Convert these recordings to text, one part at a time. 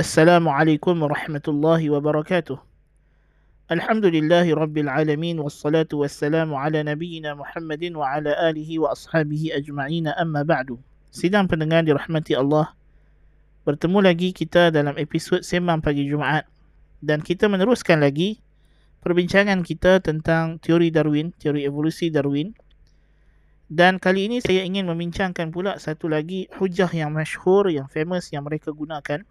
Assalamualaikum warahmatullahi wabarakatuh. Alhamdulillahi rabbil alamin wassalatu wassalamu ala والصلاة Muhammadin wa ala alihi wa ashabihi وأصحابه amma ba'du. Sidang pendengar dirahmati Allah. bertemu lagi kita dalam episod Semang Pagi Jumaat dan kita meneruskan lagi perbincangan kita tentang teori Darwin, teori evolusi Darwin dan kali ini saya ingin membincangkan pula satu lagi hujah yang masyhur, yang famous yang mereka gunakan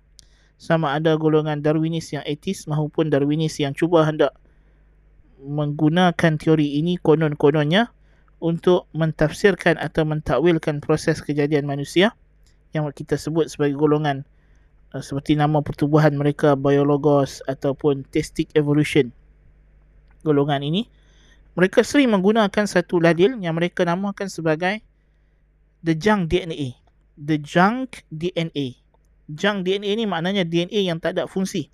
sama ada golongan Darwinis yang etis maupun Darwinis yang cuba hendak menggunakan teori ini konon-kononnya untuk mentafsirkan atau mentakwilkan proses kejadian manusia yang kita sebut sebagai golongan uh, seperti nama pertubuhan mereka biologos ataupun theistic evolution. Golongan ini mereka sering menggunakan satu ladil yang mereka namakan sebagai the junk DNA the junk DNA junk DNA ni maknanya DNA yang tak ada fungsi.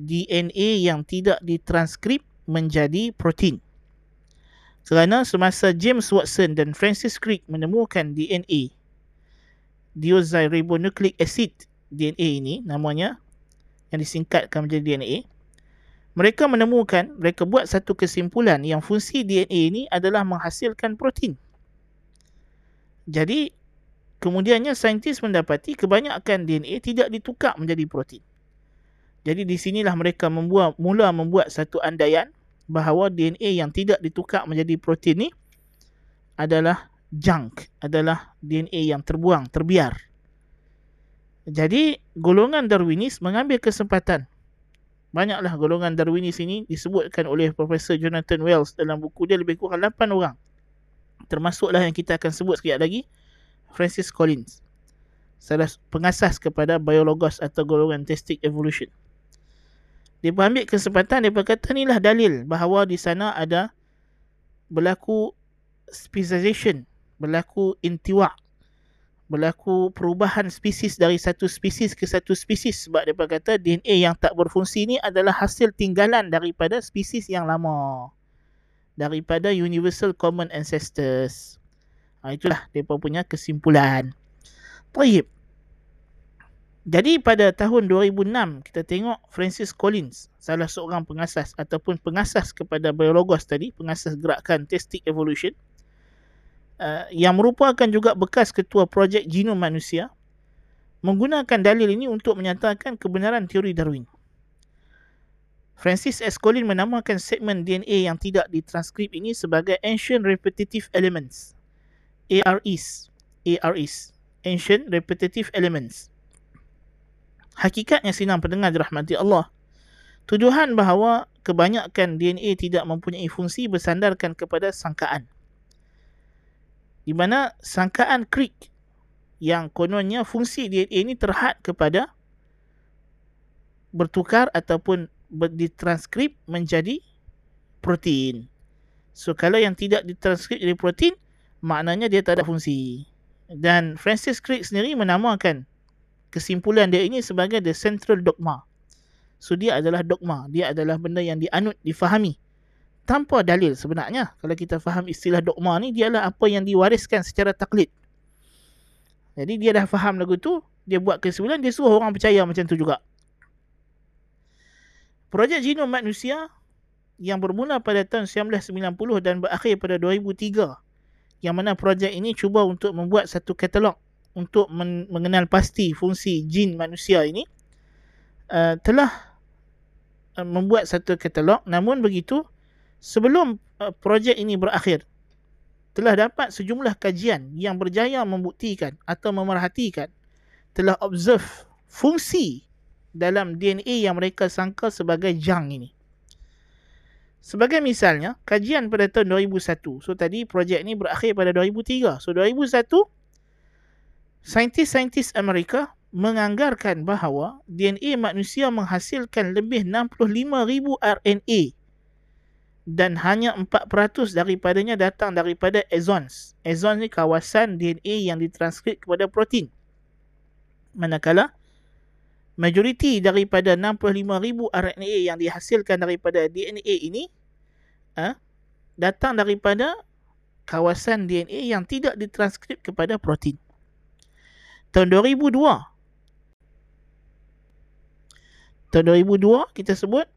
DNA yang tidak ditranskrip menjadi protein. Kerana semasa James Watson dan Francis Crick menemukan DNA deoxyribonucleic acid DNA ini namanya yang disingkatkan menjadi DNA mereka menemukan mereka buat satu kesimpulan yang fungsi DNA ini adalah menghasilkan protein jadi Kemudiannya saintis mendapati kebanyakan DNA tidak ditukar menjadi protein. Jadi di sinilah mereka membuat mula membuat satu andaian bahawa DNA yang tidak ditukar menjadi protein ni adalah junk, adalah DNA yang terbuang, terbiar. Jadi golongan Darwinis mengambil kesempatan. Banyaklah golongan Darwinis ini disebutkan oleh Profesor Jonathan Wells dalam buku dia lebih kurang 8 orang. Termasuklah yang kita akan sebut sekejap lagi. Francis Collins salah pengasas kepada biologos atau golongan theistic evolution. Dia ambil kesempatan dia berkata inilah dalil bahawa di sana ada berlaku speciation, berlaku intiwa, berlaku perubahan spesies dari satu spesies ke satu spesies sebab dia berkata DNA yang tak berfungsi ini adalah hasil tinggalan daripada spesies yang lama daripada universal common ancestors. Ha, itulah mereka punya kesimpulan. Baik. Jadi pada tahun 2006 kita tengok Francis Collins salah seorang pengasas ataupun pengasas kepada biologos tadi, pengasas gerakan Theistic Evolution uh, yang merupakan juga bekas ketua projek genom manusia menggunakan dalil ini untuk menyatakan kebenaran teori Darwin. Francis S. Collins menamakan segmen DNA yang tidak ditranskrip ini sebagai ancient repetitive elements AREs, AREs, Ancient Repetitive Elements. Hakikatnya sinang pendengar dirahmati Allah. Tuduhan bahawa kebanyakan DNA tidak mempunyai fungsi bersandarkan kepada sangkaan. Di mana sangkaan Crick yang kononnya fungsi DNA ini terhad kepada bertukar ataupun ditranskrip menjadi protein. So kalau yang tidak ditranskrip jadi protein, maknanya dia tak ada fungsi. Dan Francis Crick sendiri menamakan kesimpulan dia ini sebagai the central dogma. So dia adalah dogma, dia adalah benda yang dianut, difahami tanpa dalil sebenarnya. Kalau kita faham istilah dogma ni dia adalah apa yang diwariskan secara taklid. Jadi dia dah faham lagu tu, dia buat kesimpulan, dia suruh orang percaya macam tu juga. Projek genom manusia yang bermula pada tahun 1990 dan berakhir pada 2003 yang mana projek ini cuba untuk membuat satu katalog untuk men- mengenal pasti fungsi jin manusia ini uh, telah uh, membuat satu katalog namun begitu sebelum uh, projek ini berakhir telah dapat sejumlah kajian yang berjaya membuktikan atau memerhatikan telah observe fungsi dalam DNA yang mereka sangka sebagai jang ini. Sebagai misalnya, kajian pada tahun 2001. So tadi projek ni berakhir pada 2003. So 2001, saintis-saintis Amerika menganggarkan bahawa DNA manusia menghasilkan lebih 65,000 RNA dan hanya 4% daripadanya datang daripada exons. Exons ni kawasan DNA yang ditranskrip kepada protein. Manakala majoriti daripada 65,000 RNA yang dihasilkan daripada DNA ini uh, datang daripada kawasan DNA yang tidak ditranskrip kepada protein. Tahun 2002, Tahun 2002 kita sebut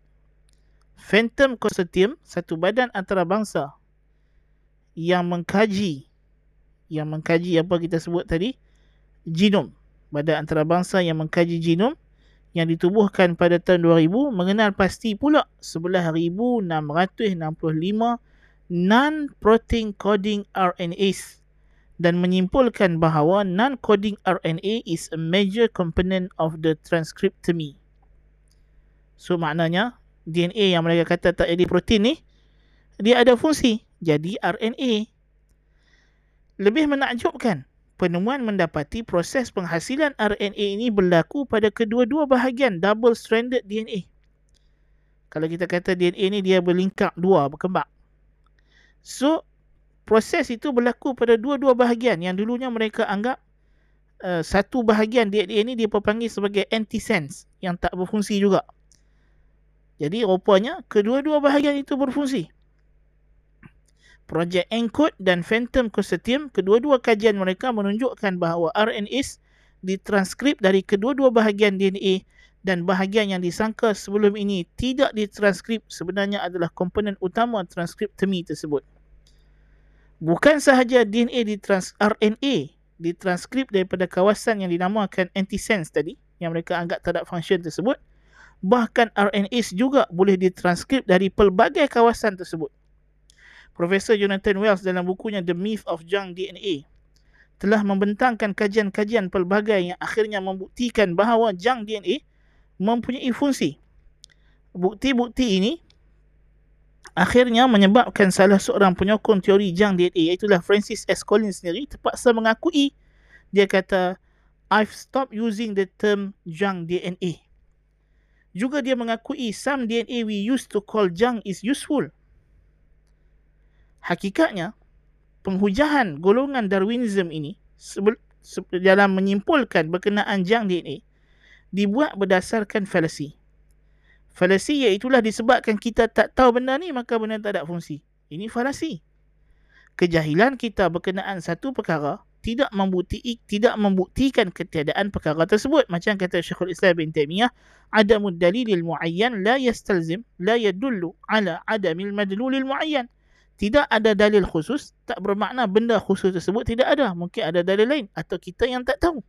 Phantom Consortium, satu badan antarabangsa yang mengkaji yang mengkaji apa kita sebut tadi? Genom badan antarabangsa yang mengkaji genom yang ditubuhkan pada tahun 2000 mengenal pasti pula 11,665 non-protein coding RNAs dan menyimpulkan bahawa non-coding RNA is a major component of the transcriptomy. So maknanya DNA yang mereka kata tak jadi protein ni dia ada fungsi jadi RNA. Lebih menakjubkan, penemuan mendapati proses penghasilan RNA ini berlaku pada kedua-dua bahagian double stranded DNA. Kalau kita kata DNA ni dia berlingkar dua berkembang. So proses itu berlaku pada dua-dua bahagian yang dulunya mereka anggap uh, satu bahagian DNA ini dia dipanggil sebagai antisense yang tak berfungsi juga. Jadi rupanya kedua-dua bahagian itu berfungsi. Projek ENCODE dan Phantom Consortium, kedua-dua kajian mereka menunjukkan bahawa RNAs ditranskrip dari kedua-dua bahagian DNA dan bahagian yang disangka sebelum ini tidak ditranskrip sebenarnya adalah komponen utama transkriptomi tersebut. Bukan sahaja DNA ditrans RNA ditranskrip daripada kawasan yang dinamakan antisense tadi yang mereka anggap tak ada function tersebut, bahkan RNAs juga boleh ditranskrip dari pelbagai kawasan tersebut. Profesor Jonathan Wells dalam bukunya The Myth of Junk DNA telah membentangkan kajian-kajian pelbagai yang akhirnya membuktikan bahawa junk DNA mempunyai fungsi. Bukti-bukti ini akhirnya menyebabkan salah seorang penyokong teori junk DNA iaitu Francis S. Collins sendiri terpaksa mengakui dia kata I've stopped using the term junk DNA juga dia mengakui some DNA we used to call junk is useful. Hakikatnya, penghujahan golongan Darwinism ini dalam menyimpulkan berkenaan junk DNA dibuat berdasarkan fallacy. Fallacy iaitulah disebabkan kita tak tahu benda ni maka benda tak ada fungsi. Ini fallacy. Kejahilan kita berkenaan satu perkara tidak membukti tidak membuktikan ketiadaan perkara tersebut macam kata Syekhul Islam bin Taimiyah adamud dalilil muayyan la yastalzim la yadullu ala adamil madlulil muayyan tidak ada dalil khusus tak bermakna benda khusus tersebut tidak ada. Mungkin ada dalil lain atau kita yang tak tahu.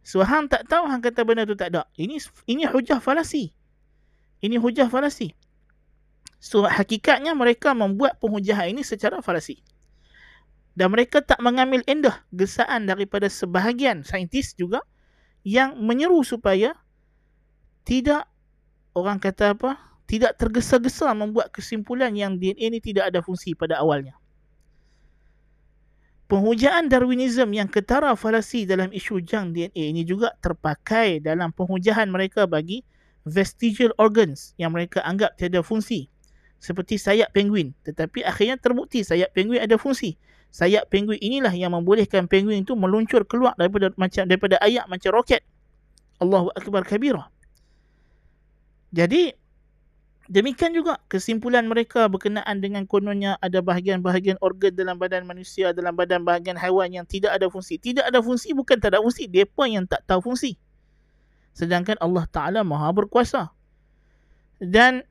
So hang tak tahu hang kata benda tu tak ada. Ini ini hujah falasi. Ini hujah falasi. So hakikatnya mereka membuat penghujahan ini secara falasi. Dan mereka tak mengambil endah gesaan daripada sebahagian saintis juga yang menyeru supaya tidak orang kata apa tidak tergesa-gesa membuat kesimpulan yang DNA ini tidak ada fungsi pada awalnya. Penghujaan Darwinism yang ketara falasi dalam isu jang DNA ini juga terpakai dalam penghujahan mereka bagi vestigial organs yang mereka anggap tiada fungsi seperti sayap penguin tetapi akhirnya terbukti sayap penguin ada fungsi sayap penguin inilah yang membolehkan penguin itu meluncur keluar daripada macam daripada ayak macam roket. Allahu akbar kabira. Jadi demikian juga kesimpulan mereka berkenaan dengan kononnya ada bahagian-bahagian organ dalam badan manusia dalam badan bahagian haiwan yang tidak ada fungsi. Tidak ada fungsi bukan tak ada fungsi, depa yang tak tahu fungsi. Sedangkan Allah Taala Maha berkuasa. Dan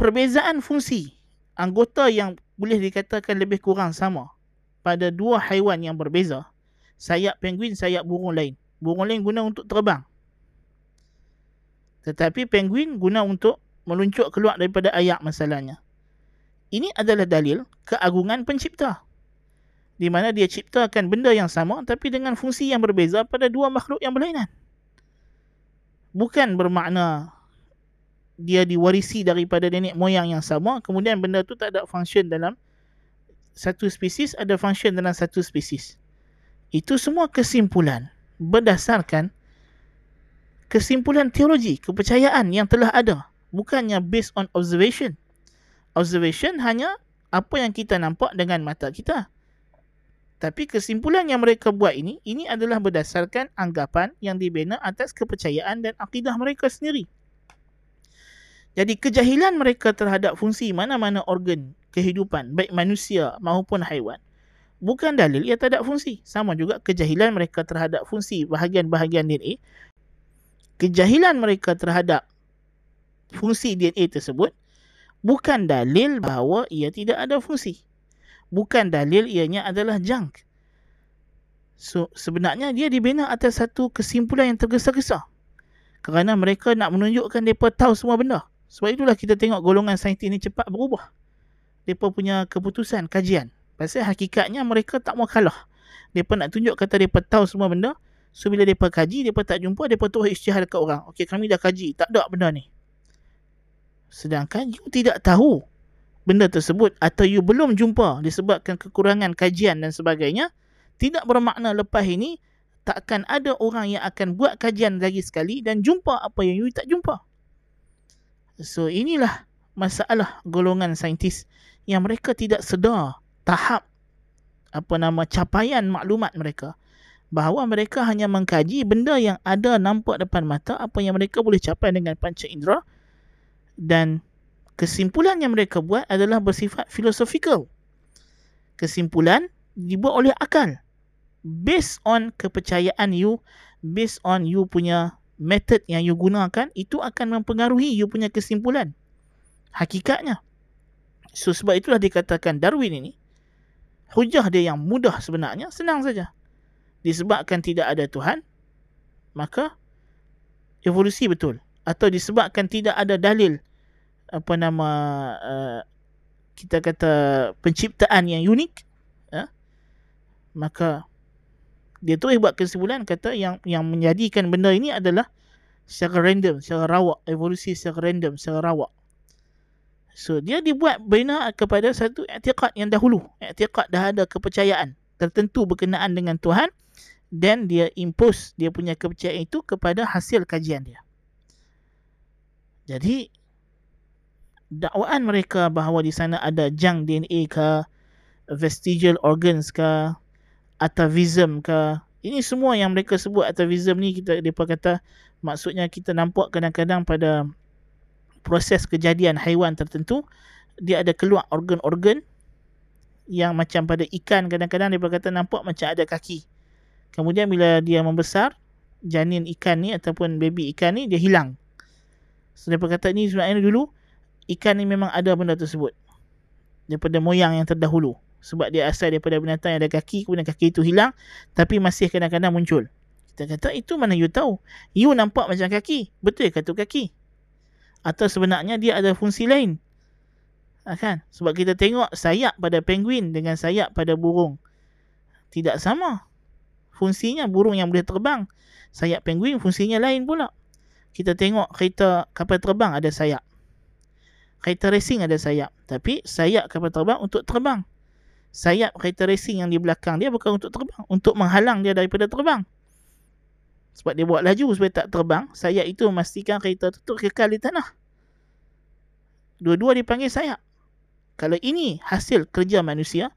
perbezaan fungsi anggota yang boleh dikatakan lebih kurang sama pada dua haiwan yang berbeza. Sayap penguin, sayap burung lain. Burung lain guna untuk terbang. Tetapi penguin guna untuk meluncur keluar daripada ayak masalahnya. Ini adalah dalil keagungan pencipta. Di mana dia ciptakan benda yang sama tapi dengan fungsi yang berbeza pada dua makhluk yang berlainan. Bukan bermakna dia diwarisi daripada nenek moyang yang sama kemudian benda tu tak ada function dalam satu spesies ada function dalam satu spesies. Itu semua kesimpulan berdasarkan kesimpulan teologi, kepercayaan yang telah ada. Bukannya based on observation. Observation hanya apa yang kita nampak dengan mata kita. Tapi kesimpulan yang mereka buat ini, ini adalah berdasarkan anggapan yang dibina atas kepercayaan dan akidah mereka sendiri. Jadi kejahilan mereka terhadap fungsi mana-mana organ kehidupan baik manusia maupun haiwan bukan dalil ia tak ada fungsi sama juga kejahilan mereka terhadap fungsi bahagian-bahagian DNA kejahilan mereka terhadap fungsi DNA tersebut bukan dalil bahawa ia tidak ada fungsi. Bukan dalil ianya adalah junk. So, sebenarnya dia dibina atas satu kesimpulan yang tergesa-gesa. Kerana mereka nak menunjukkan mereka tahu semua benda. Sebab itulah kita tengok golongan saintis ini cepat berubah. Mereka punya keputusan, kajian. Pasal hakikatnya mereka tak mau kalah. Mereka nak tunjuk kata mereka tahu semua benda. So bila mereka kaji, mereka tak jumpa, mereka terus isytihar dekat orang. Okey, kami dah kaji. Tak ada benda ni. Sedangkan you tidak tahu benda tersebut atau you belum jumpa disebabkan kekurangan kajian dan sebagainya, tidak bermakna lepas ini takkan ada orang yang akan buat kajian lagi sekali dan jumpa apa yang you tak jumpa. So inilah masalah golongan saintis yang mereka tidak sedar tahap apa nama capaian maklumat mereka bahawa mereka hanya mengkaji benda yang ada nampak depan mata apa yang mereka boleh capai dengan panca indera dan kesimpulan yang mereka buat adalah bersifat filosofikal. Kesimpulan dibuat oleh akal. Based on kepercayaan you, based on you punya method yang you gunakan, itu akan mempengaruhi you punya kesimpulan. Hakikatnya. So sebab itulah dikatakan Darwin ini, hujah dia yang mudah sebenarnya, senang saja. Disebabkan tidak ada Tuhan, maka evolusi betul atau disebabkan tidak ada dalil apa nama uh, kita kata penciptaan yang unik uh, maka dia terus buat kesimpulan kata yang yang menjadikan benda ini adalah secara random, secara rawak, evolusi secara random, secara rawak. So dia dibuat bina kepada satu i'tiqad yang dahulu. I'tiqad dah ada kepercayaan tertentu berkenaan dengan Tuhan dan dia impose dia punya kepercayaan itu kepada hasil kajian dia. Jadi dakwaan mereka bahawa di sana ada junk DNA ke vestigial organs ke atavism ke ini semua yang mereka sebut atavism ni kita depa kata maksudnya kita nampak kadang-kadang pada proses kejadian haiwan tertentu dia ada keluar organ-organ yang macam pada ikan kadang-kadang dia kata nampak macam ada kaki. Kemudian bila dia membesar janin ikan ni ataupun baby ikan ni dia hilang. Dia kata ni sebenarnya dulu ikan ni memang ada benda tersebut. Daripada moyang yang terdahulu. Sebab dia asal daripada binatang yang ada kaki, kemudian kaki itu hilang, tapi masih kadang-kadang muncul. Kita kata itu mana you tahu? You nampak macam kaki. Betul ke tu kaki? Atau sebenarnya dia ada fungsi lain? Ha, kan? Sebab kita tengok sayap pada penguin dengan sayap pada burung. Tidak sama. Fungsinya burung yang boleh terbang. Sayap penguin fungsinya lain pula kita tengok kereta kapal terbang ada sayap. Kereta racing ada sayap. Tapi sayap kapal terbang untuk terbang. Sayap kereta racing yang di belakang dia bukan untuk terbang. Untuk menghalang dia daripada terbang. Sebab dia buat laju supaya tak terbang. Sayap itu memastikan kereta itu kekal di tanah. Dua-dua dipanggil sayap. Kalau ini hasil kerja manusia,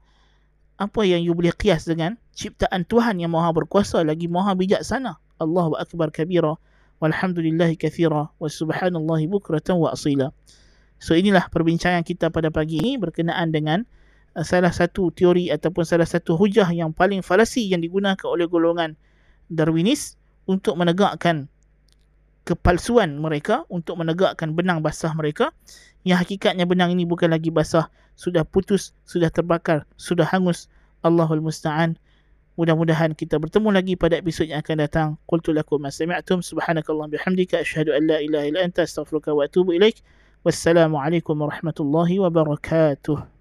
apa yang you boleh kias dengan ciptaan Tuhan yang maha berkuasa lagi maha bijaksana. Allahu Akbar kabira walhamdulillahi kathira wa subhanallahi bukratan wa asila. So inilah perbincangan kita pada pagi ini berkenaan dengan uh, salah satu teori ataupun salah satu hujah yang paling falasi yang digunakan oleh golongan Darwinis untuk menegakkan kepalsuan mereka untuk menegakkan benang basah mereka. Yang hakikatnya benang ini bukan lagi basah sudah putus sudah terbakar sudah hangus. Allahul musta'an Mudah-mudahan kita bertemu lagi pada episod yang akan datang. Qultu lakum ma sami'tum subhanakallah bihamdika asyhadu an la ilaha illa anta astaghfiruka wa atubu ilaik. Wassalamualaikum warahmatullahi wabarakatuh.